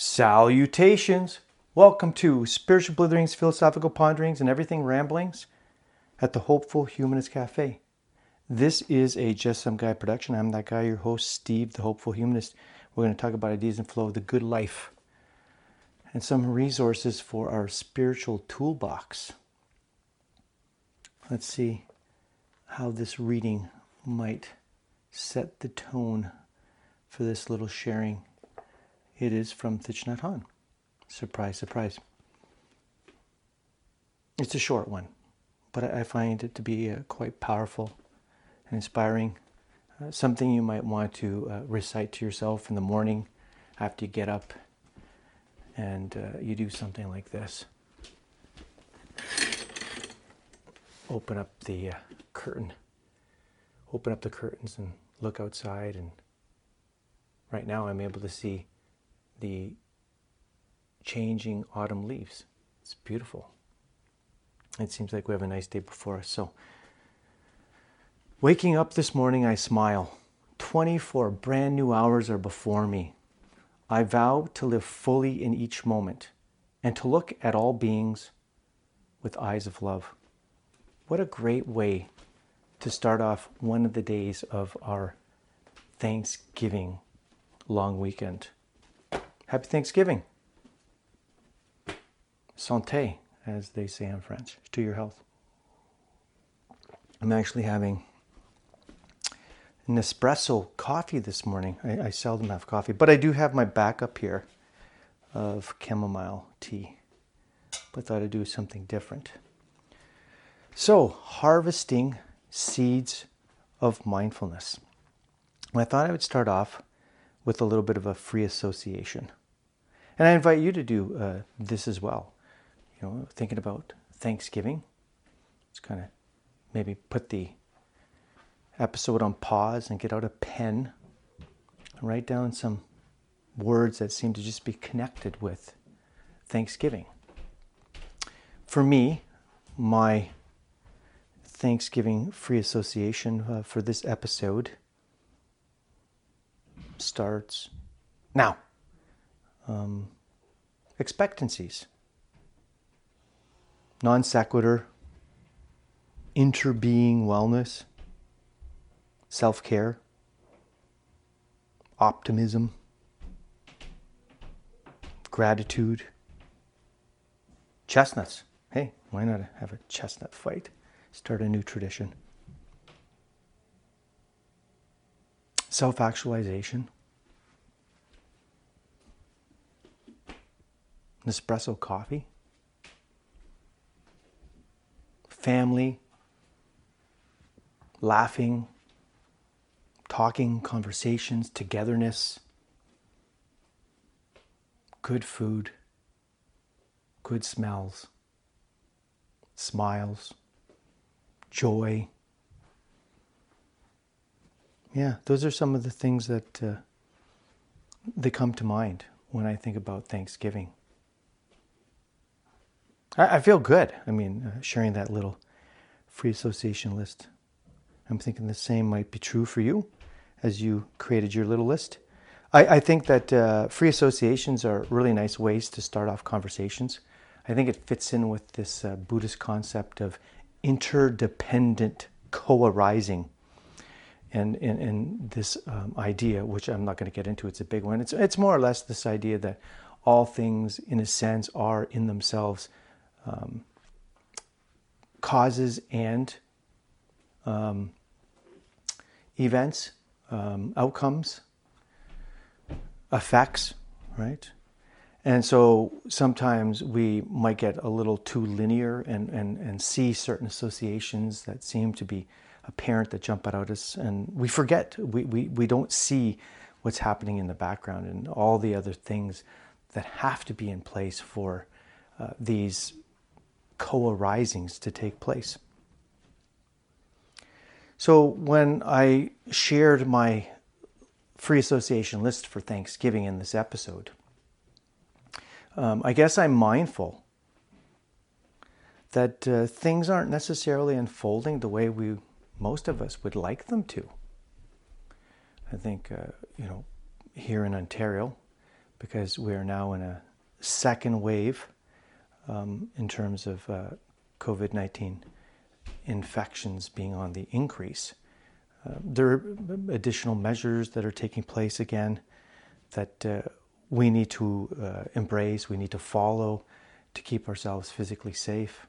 Salutations! Welcome to Spiritual Blitherings, Philosophical Ponderings, and Everything Ramblings at the Hopeful Humanist Cafe. This is a Just Some Guy production. I'm that guy, your host, Steve, the Hopeful Humanist. We're going to talk about ideas and flow of the good life and some resources for our spiritual toolbox. Let's see how this reading might set the tone for this little sharing. It is from Thich Nhat Hanh. Surprise, surprise. It's a short one, but I find it to be uh, quite powerful and inspiring. Uh, something you might want to uh, recite to yourself in the morning after you get up and uh, you do something like this. Open up the uh, curtain, open up the curtains and look outside. And right now I'm able to see the changing autumn leaves. It's beautiful. It seems like we have a nice day before us. So, waking up this morning, I smile. 24 brand new hours are before me. I vow to live fully in each moment and to look at all beings with eyes of love. What a great way to start off one of the days of our Thanksgiving long weekend. Happy Thanksgiving. Santé, as they say in French, to your health. I'm actually having an espresso coffee this morning. I, I, seldom have coffee, but I do have my backup here of chamomile tea. But I thought I'd do something different. So, harvesting seeds of mindfulness. I thought I would start off with a little bit of a free association. And I invite you to do uh, this as well. You know, thinking about Thanksgiving. It's kind of maybe put the episode on pause and get out a pen and write down some words that seem to just be connected with Thanksgiving. For me, my Thanksgiving free association uh, for this episode starts now um, expectancies, non sequitur, interbeing wellness, self care, optimism, gratitude, chestnuts. Hey, why not have a chestnut fight? Start a new tradition. Self actualization. Nespresso coffee, family, laughing, talking, conversations, togetherness, good food, good smells, smiles, joy. Yeah, those are some of the things that uh, they come to mind when I think about Thanksgiving. I, I feel good. I mean, uh, sharing that little free association list. I'm thinking the same might be true for you as you created your little list. I, I think that uh, free associations are really nice ways to start off conversations. I think it fits in with this uh, Buddhist concept of interdependent co arising. And, and, and this um, idea, which I'm not going to get into, it's a big one. It's, it's more or less this idea that all things, in a sense, are in themselves um, causes and um, events, um, outcomes, effects, right? And so sometimes we might get a little too linear and, and, and see certain associations that seem to be apparent that jump out at us, and we forget. We, we, we don't see what's happening in the background and all the other things that have to be in place for uh, these co arisings to take place. So when I shared my free association list for Thanksgiving in this episode, um, I guess I'm mindful that uh, things aren't necessarily unfolding the way we most of us would like them to. I think, uh, you know, here in Ontario, because we are now in a second wave um, in terms of uh, COVID 19 infections being on the increase. Uh, there are additional measures that are taking place again that uh, we need to uh, embrace, we need to follow to keep ourselves physically safe.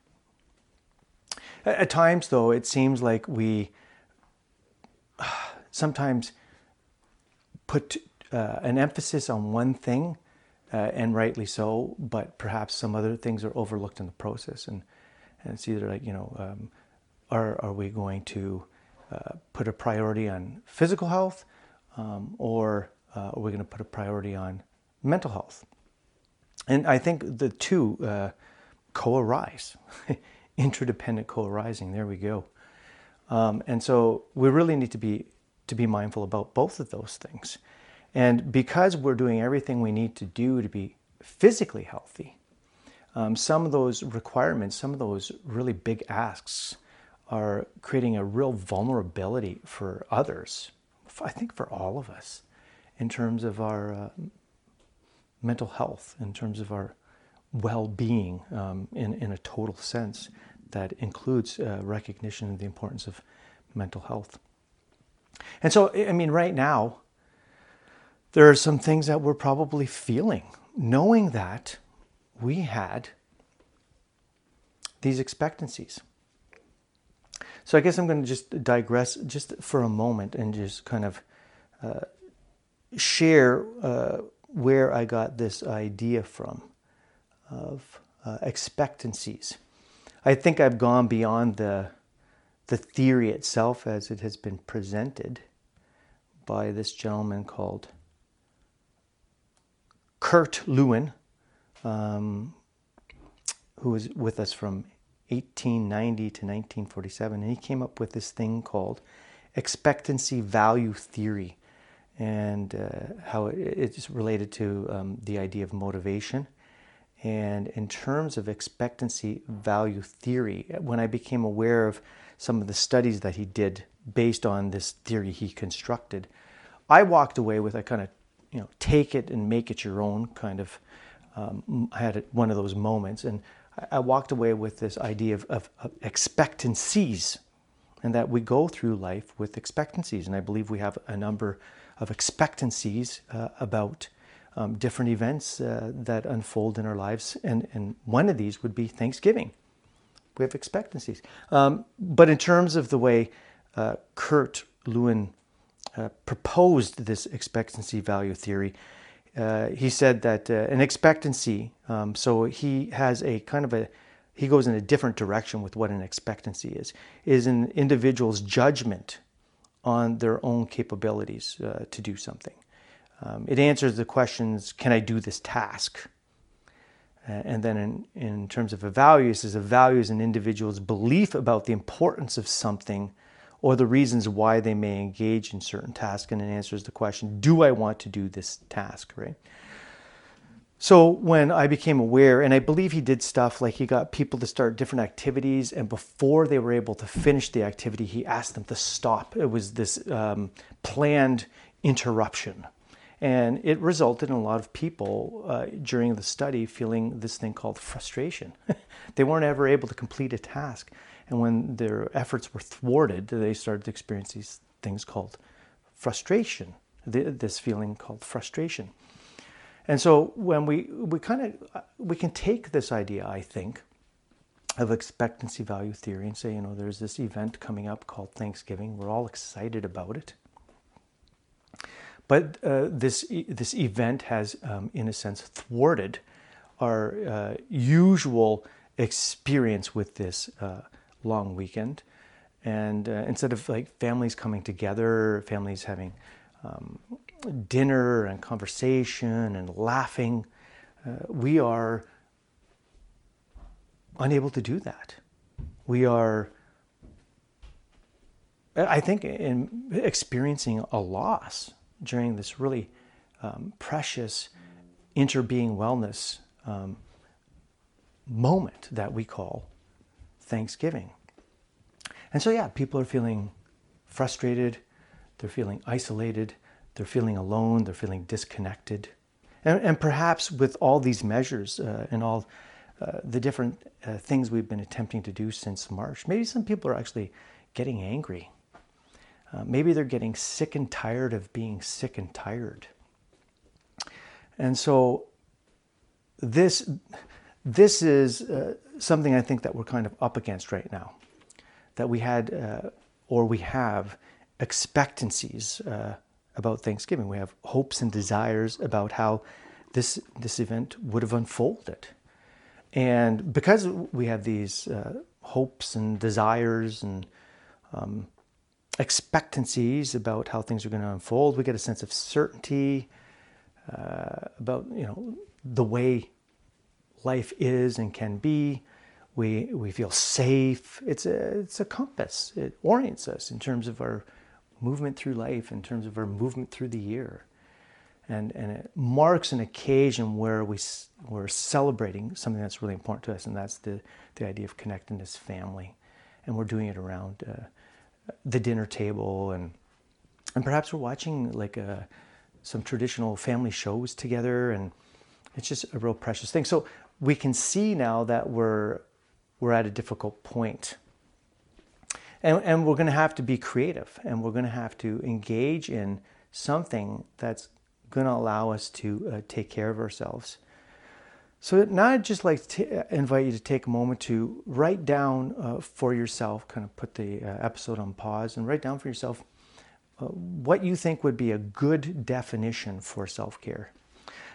At, at times, though, it seems like we sometimes put uh, an emphasis on one thing, uh, and rightly so, but perhaps some other things are overlooked in the process. And, and it's either like, you know, um, are, are we going to uh, put a priority on physical health um, or uh, are we going to put a priority on mental health? And I think the two uh, co arise, interdependent co arising. There we go. Um, and so we really need to be to be mindful about both of those things. And because we're doing everything we need to do to be physically healthy, um, some of those requirements, some of those really big asks, are creating a real vulnerability for others. I think for all of us, in terms of our uh, mental health, in terms of our well-being, um, in in a total sense, that includes uh, recognition of the importance of mental health. And so, I mean, right now, there are some things that we're probably feeling, knowing that we had these expectancies. So I guess I'm going to just digress just for a moment and just kind of uh, share uh, where I got this idea from of uh, expectancies. I think I've gone beyond the the theory itself as it has been presented by this gentleman called Kurt Lewin, um, who was with us from 1890 to 1947, and he came up with this thing called expectancy value theory, and uh, how it's related to um, the idea of motivation. And in terms of expectancy value theory, when I became aware of some of the studies that he did based on this theory he constructed, I walked away with a kind of, you know, take it and make it your own kind of. Um, I had one of those moments, and I walked away with this idea of, of, of expectancies, and that we go through life with expectancies. And I believe we have a number of expectancies uh, about um, different events uh, that unfold in our lives. And, and one of these would be Thanksgiving we have expectancies. Um, but in terms of the way uh, Kurt Lewin uh, proposed this expectancy value theory, uh, he said that uh, an expectancy, um, so he has a kind of a, he goes in a different direction with what an expectancy is, is an individual's judgment on their own capabilities uh, to do something. Um, it answers the questions can I do this task? and then in, in terms of a value, it a value is an individual's belief about the importance of something or the reasons why they may engage in certain tasks. And it answers the question, do I want to do this task, right? So when I became aware, and I believe he did stuff like he got people to start different activities, and before they were able to finish the activity, he asked them to stop. It was this um, planned interruption, and it resulted in a lot of people uh, during the study feeling this thing called frustration. they weren't ever able to complete a task. And when their efforts were thwarted, they started to experience these things called frustration, this feeling called frustration. And so when we, we kind of, we can take this idea, I think, of expectancy value theory and say, you know, there's this event coming up called Thanksgiving. We're all excited about it. But uh, this, this event has, um, in a sense, thwarted our uh, usual experience with this uh, long weekend. And uh, instead of like families coming together, families having um, dinner and conversation and laughing, uh, we are unable to do that. We are, I think, in experiencing a loss during this really um, precious interbeing wellness um, moment that we call Thanksgiving. And so, yeah, people are feeling frustrated, they're feeling isolated, they're feeling alone, they're feeling disconnected. And, and perhaps with all these measures uh, and all uh, the different uh, things we've been attempting to do since March, maybe some people are actually getting angry. Uh, maybe they're getting sick and tired of being sick and tired. And so this this is uh, something I think that we're kind of up against right now. That we had uh, or we have expectancies uh, about Thanksgiving. We have hopes and desires about how this this event would have unfolded, and because we have these uh, hopes and desires and um, expectancies about how things are going to unfold, we get a sense of certainty uh, about you know the way life is and can be. We, we feel safe. It's a, it's a compass. It orients us in terms of our movement through life, in terms of our movement through the year. And, and it marks an occasion where we, we're celebrating something that's really important to us, and that's the, the idea of connecting as family. And we're doing it around uh, the dinner table, and, and perhaps we're watching like a, uh, some traditional family shows together, and it's just a real precious thing. So we can see now that we're, we're at a difficult point and, and we're going to have to be creative and we're going to have to engage in something that's going to allow us to uh, take care of ourselves. So now I'd just like to invite you to take a moment to write down uh, for yourself, kind of put the uh, episode on pause and write down for yourself uh, what you think would be a good definition for self-care.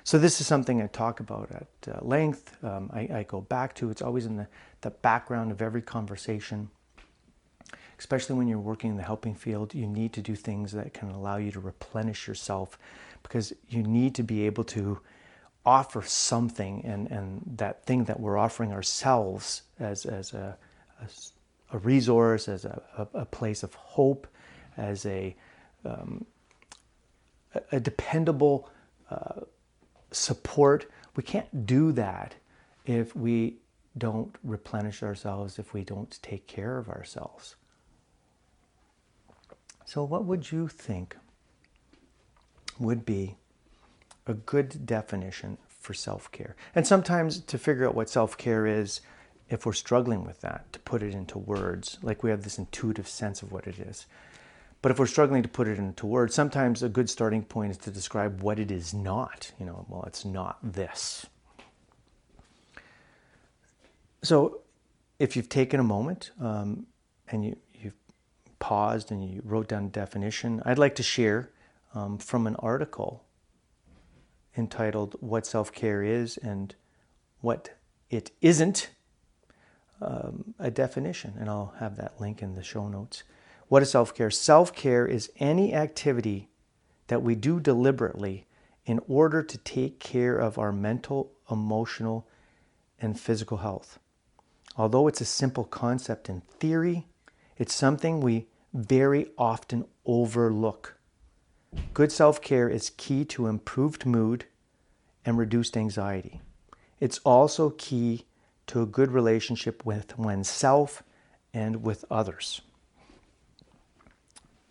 So this is something I talk about at uh, length. Um, I, I, go back to. It's always in the, the background of every conversation especially when you're working in the helping field, you need to do things that can allow you to replenish yourself because you need to be able to offer something and, and that thing that we're offering ourselves as, as a, a, a resource, as a, a, a, place of hope, as a, um, a, dependable uh, support. We can't do that if we don't replenish ourselves, if we don't take care of ourselves. So, what would you think would be a good definition for self care? And sometimes to figure out what self care is, if we're struggling with that, to put it into words, like we have this intuitive sense of what it is. But if we're struggling to put it into words, sometimes a good starting point is to describe what it is not. You know, well, it's not this. So, if you've taken a moment um, and you, have paused and you wrote down a definition, I'd like to share um, from an article entitled What Self Care Is and What It Isn't, um, a definition, and I'll have that link in the show notes. What is self care? Self care is any activity that we do deliberately in order to take care of our mental, emotional, and physical health. Although it's a simple concept in theory, it's something we very often overlook. Good self care is key to improved mood and reduced anxiety. It's also key to a good relationship with oneself and with others.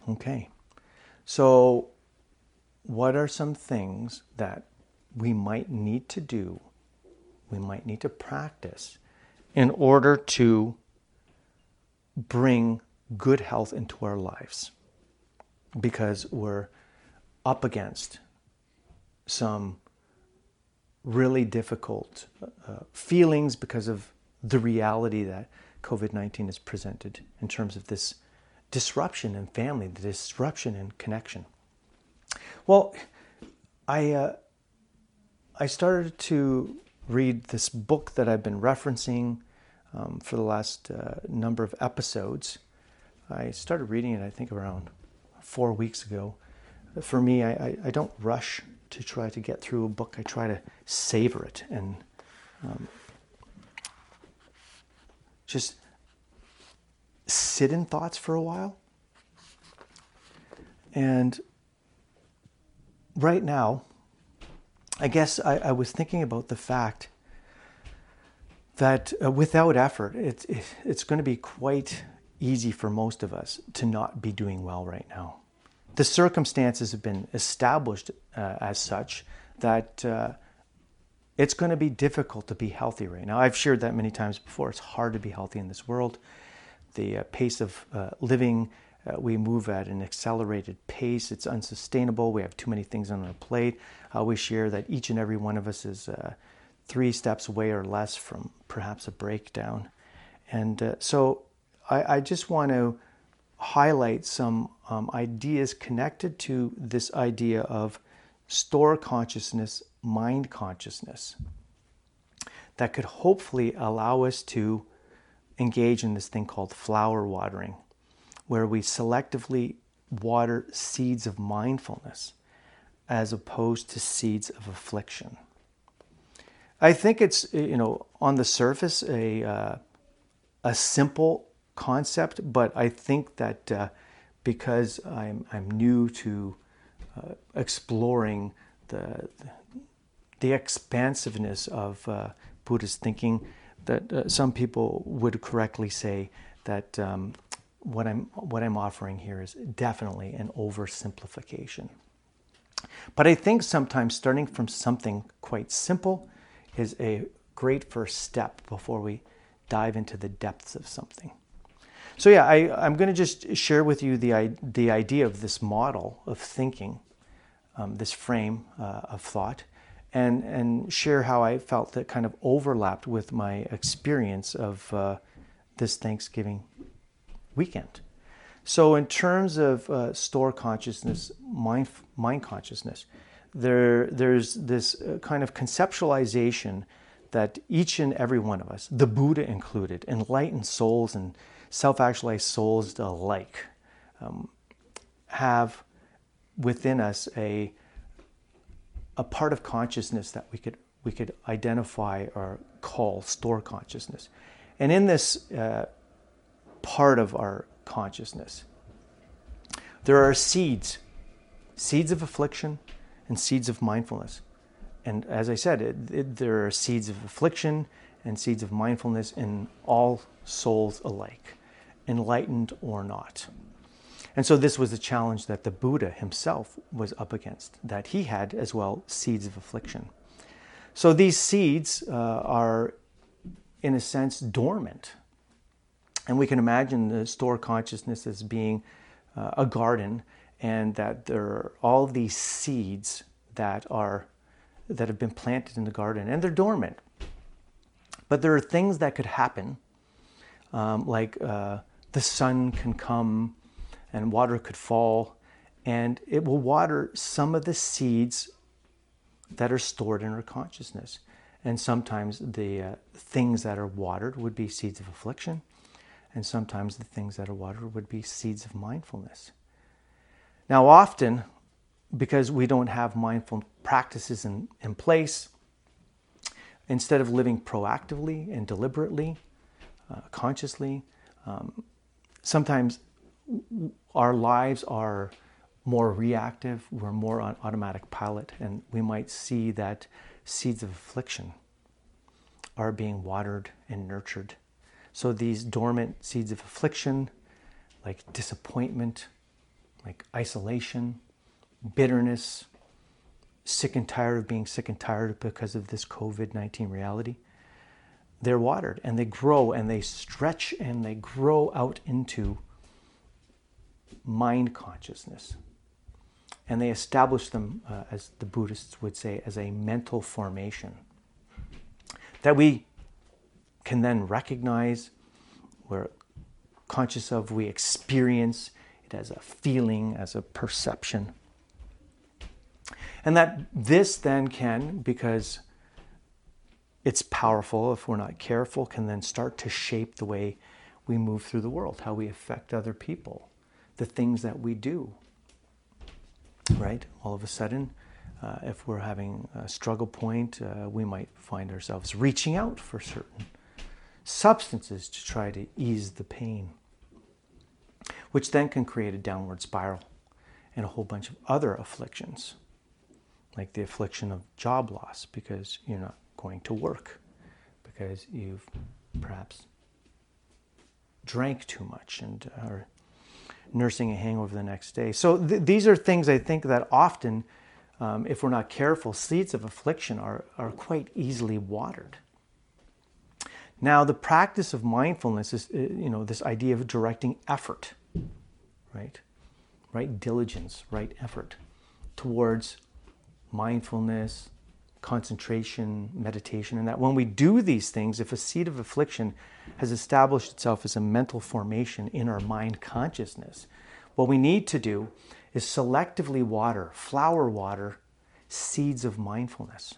Okay, so what are some things that we might need to do, we might need to practice in order to bring good health into our lives? Because we're up against some really difficult uh, feelings because of the reality that COVID 19 has presented in terms of this disruption in family, the disruption in connection. Well, I, uh, I started to read this book that I've been referencing um, for the last uh, number of episodes I started reading it, I think, around four weeks ago. For me, I, I, I don't rush to try to get through a book, I try to savor it and um, just sit in thoughts for a while. And right now, I guess I, I was thinking about the fact that uh, without effort, it, it, it's going to be quite easy for most of us to not be doing well right now. The circumstances have been established uh, as such that uh, it's going to be difficult to be healthy right now. I've shared that many times before. It's hard to be healthy in this world. The uh, pace of uh, living, uh, we move at an accelerated pace. It's unsustainable. We have too many things on our plate. Uh, we share that each and every one of us is uh, three steps away or less from perhaps a breakdown. And uh, so I, I, just want to highlight some um, ideas connected to this idea of store consciousness mind consciousness that could hopefully allow us to engage in this thing called flower watering, where we selectively water seeds of mindfulness as opposed to seeds of affliction. I think it's you know on the surface a uh, a simple concept, but I think that uh, because I'm I'm new to uh, exploring the the expansiveness of uh, Buddhist thinking that uh, some people would correctly say that um, what I'm what I'm offering here is definitely an oversimplification. But I think sometimes starting from something quite simple is a great first step before we dive into the depths of something. So yeah, I, am going to just share with you the the idea of this model of thinking, um, this frame uh, of thought, and, and share how I felt that kind of overlapped with my experience of uh, this Thanksgiving weekend. So, in terms of uh, store consciousness, mind, mind consciousness, there, there's this uh, kind of conceptualization that each and every one of us, the Buddha included, enlightened souls and self actualized souls alike, um, have within us a a part of consciousness that we could we could identify or call store consciousness. And in this uh, part of our consciousness, there are seeds, seeds of affliction and seeds of mindfulness. And as I said, it, it, there are seeds of affliction and seeds of mindfulness in all souls alike, enlightened or not. And so this was a challenge that the Buddha himself was up against, that he had as well seeds of affliction. So these seeds uh, are, in a sense, dormant. And we can imagine the store consciousness as being uh, a garden, and that there are all these seeds that are that have been planted in the garden, and they're dormant. But there are things that could happen, um, like uh, the sun can come and water could fall, and it will water some of the seeds that are stored in our consciousness. And sometimes the uh, things that are watered would be seeds of affliction, and sometimes the things that are watered would be seeds of mindfulness. Now, often, because we don't have mindful practices in, in place, instead of living proactively and deliberately, uh, consciously, um, sometimes our lives are more reactive, we're more on automatic pilot, and we might see that seeds of affliction are being watered and nurtured. So these dormant seeds of affliction, like disappointment, like isolation, bitterness, sick and tired of being sick and tired because of this COVID 19 reality, they're watered and they grow and they stretch and they grow out into mind consciousness. And they establish them, uh, as the Buddhists would say, as a mental formation that we can then recognize, we're conscious of, we experience it as a feeling, as a perception. And that this then can, because it's powerful if we're not careful, can then start to shape the way we move through the world, how we affect other people the things that we do. Right? All of a sudden, uh, if we're having a struggle point, uh, we might find ourselves reaching out for certain substances to try to ease the pain, which then can create a downward spiral and a whole bunch of other afflictions, like the affliction of job loss because you're not going to work, because you've perhaps drank too much and are nursing a hangover the next day. So th- these are things I think that often um, if we're not careful, seeds of affliction are, are quite easily watered. Now, the practice of mindfulness is, uh, you know, this idea of directing effort, right? Right diligence, right effort towards mindfulness, concentration, meditation, and that when we do these things, if a seed of affliction has established itself as a mental formation in our mind consciousness, what we need to do is selectively water, flower water, seeds of mindfulness.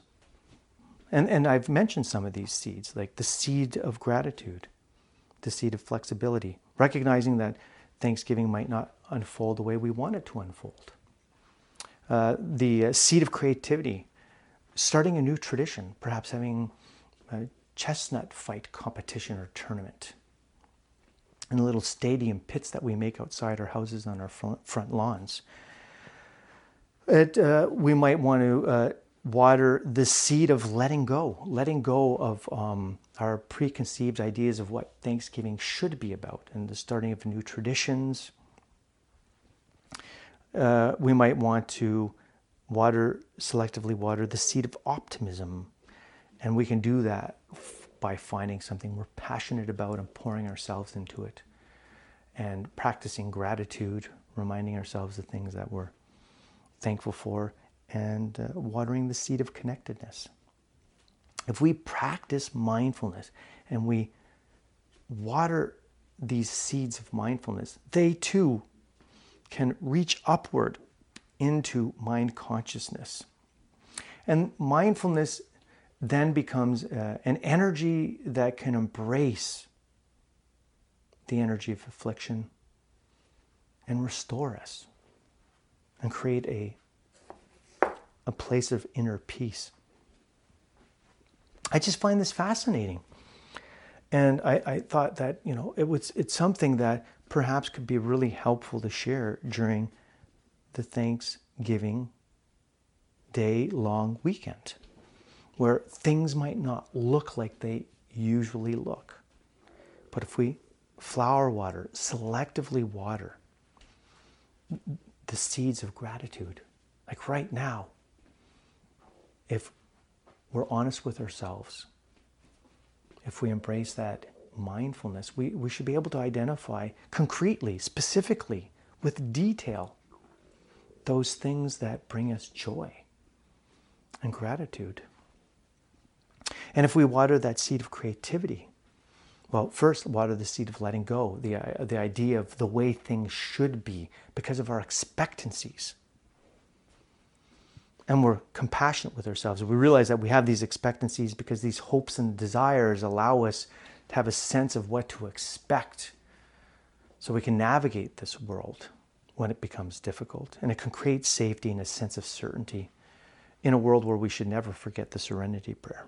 And, and I've mentioned some of these seeds, like the seed of gratitude, the seed of flexibility, recognizing that Thanksgiving might not unfold the way we want it to unfold. Uh, the uh, seed of creativity, starting a new tradition, perhaps having a chestnut fight competition or tournament in little stadium pits that we make outside our houses on our front lawns. It, uh, we might want to uh, water the seed of letting go, letting go of um, our preconceived ideas of what Thanksgiving should be about, and the starting of new traditions. Uh, we might want to water, selectively water the seed of optimism, and we can do that by finding something we're passionate about and pouring ourselves into it, and practicing gratitude, reminding ourselves of things that we're thankful for, and uh, watering the seed of connectedness. If we practice mindfulness and we water these seeds of mindfulness, they too can reach upward into mind consciousness. And mindfulness then becomes uh, an energy that can embrace the energy of affliction and restore us and create a, a place of inner peace. I just find this fascinating. And I, I thought that, you know, it was it's something that perhaps could be really helpful to share during the Thanksgiving day long weekend where things might not look like they usually look. But if we flower water, selectively water the seeds of gratitude, like right now, if we're honest with ourselves, if we embrace that mindfulness, we, we should be able to identify concretely, specifically, with detail, those things that bring us joy and gratitude. And if we water that seed of creativity, well, first, water the seed of letting go, the, uh, the idea of the way things should be because of our expectancies. And we're compassionate with ourselves. We realize that we have these expectancies because these hopes and desires allow us to have a sense of what to expect so we can navigate this world when it becomes difficult. And it can create safety and a sense of certainty in a world where we should never forget the serenity prayer.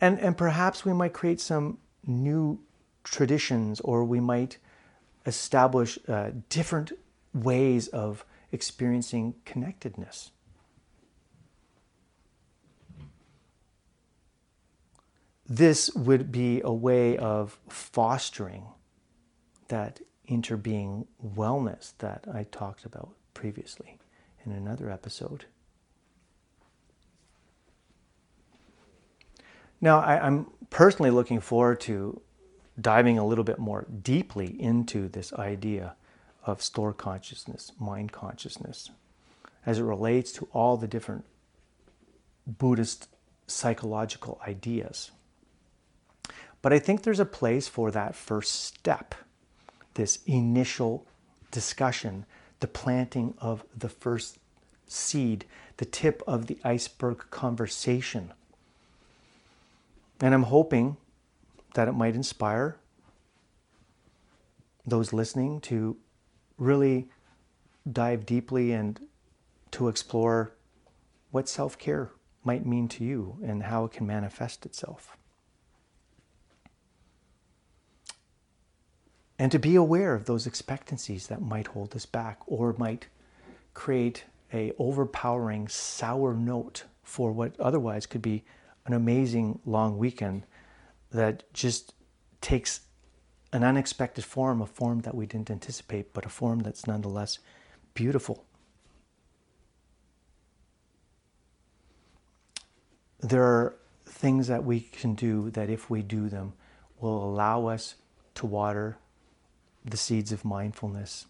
And, and perhaps we might create some new traditions or we might establish uh, different ways of experiencing connectedness. This would be a way of fostering that interbeing wellness that I talked about previously in another episode. Now, I, am personally looking forward to diving a little bit more deeply into this idea of store consciousness, mind consciousness, as it relates to all the different Buddhist psychological ideas. But I think there's a place for that first step, this initial discussion, the planting of the first seed, the tip of the iceberg conversation and I'm hoping that it might inspire those listening to really dive deeply and to explore what self care might mean to you and how it can manifest itself. and to be aware of those expectancies that might hold us back or might create a overpowering sour note for what otherwise could be an amazing long weekend that just takes an unexpected form, a form that we didn't anticipate, but a form that's nonetheless beautiful. There are things that we can do that, if we do them, will allow us to water the seeds of mindfulness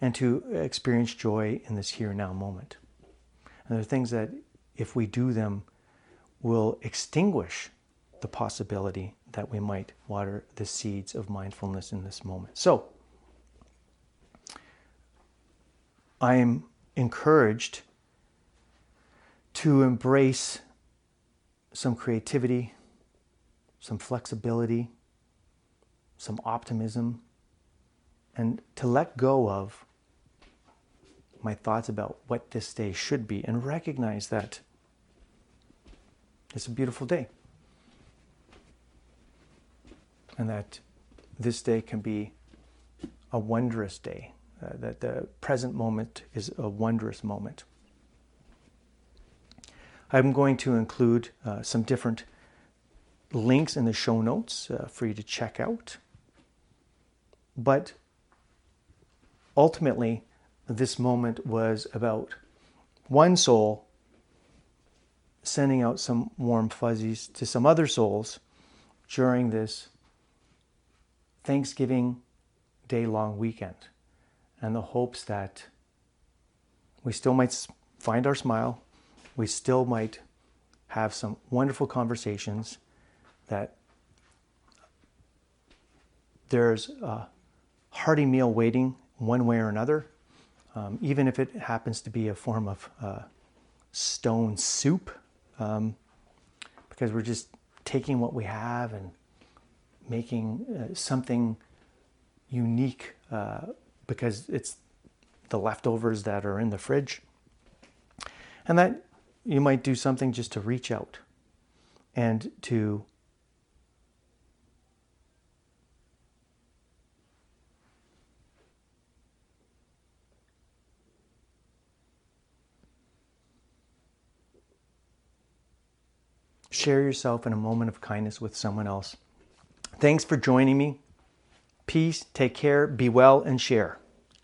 and to experience joy in this here and now moment. And there are things that, if we do them, will extinguish the possibility that we might water the seeds of mindfulness in this moment. So, I am encouraged to embrace some creativity, some flexibility, some optimism, and to let go of my thoughts about what this day should be and recognize that it's a beautiful day. And that this day can be a wondrous day, uh, that the present moment is a wondrous moment. I'm going to include uh, some different links in the show notes uh, for you to check out. But ultimately, this moment was about one soul sending out some warm fuzzies to some other souls during this Thanksgiving day long weekend, and the hopes that we still might find our smile we still might have some wonderful conversations that there's a hearty meal waiting one way or another, um, even if it happens to be a form of uh, stone soup, um, because we're just taking what we have and making uh, something unique uh, because it's the leftovers that are in the fridge. And that you might do something just to reach out and to share yourself in a moment of kindness with someone else. Thanks for joining me. Peace, take care, be well, and share.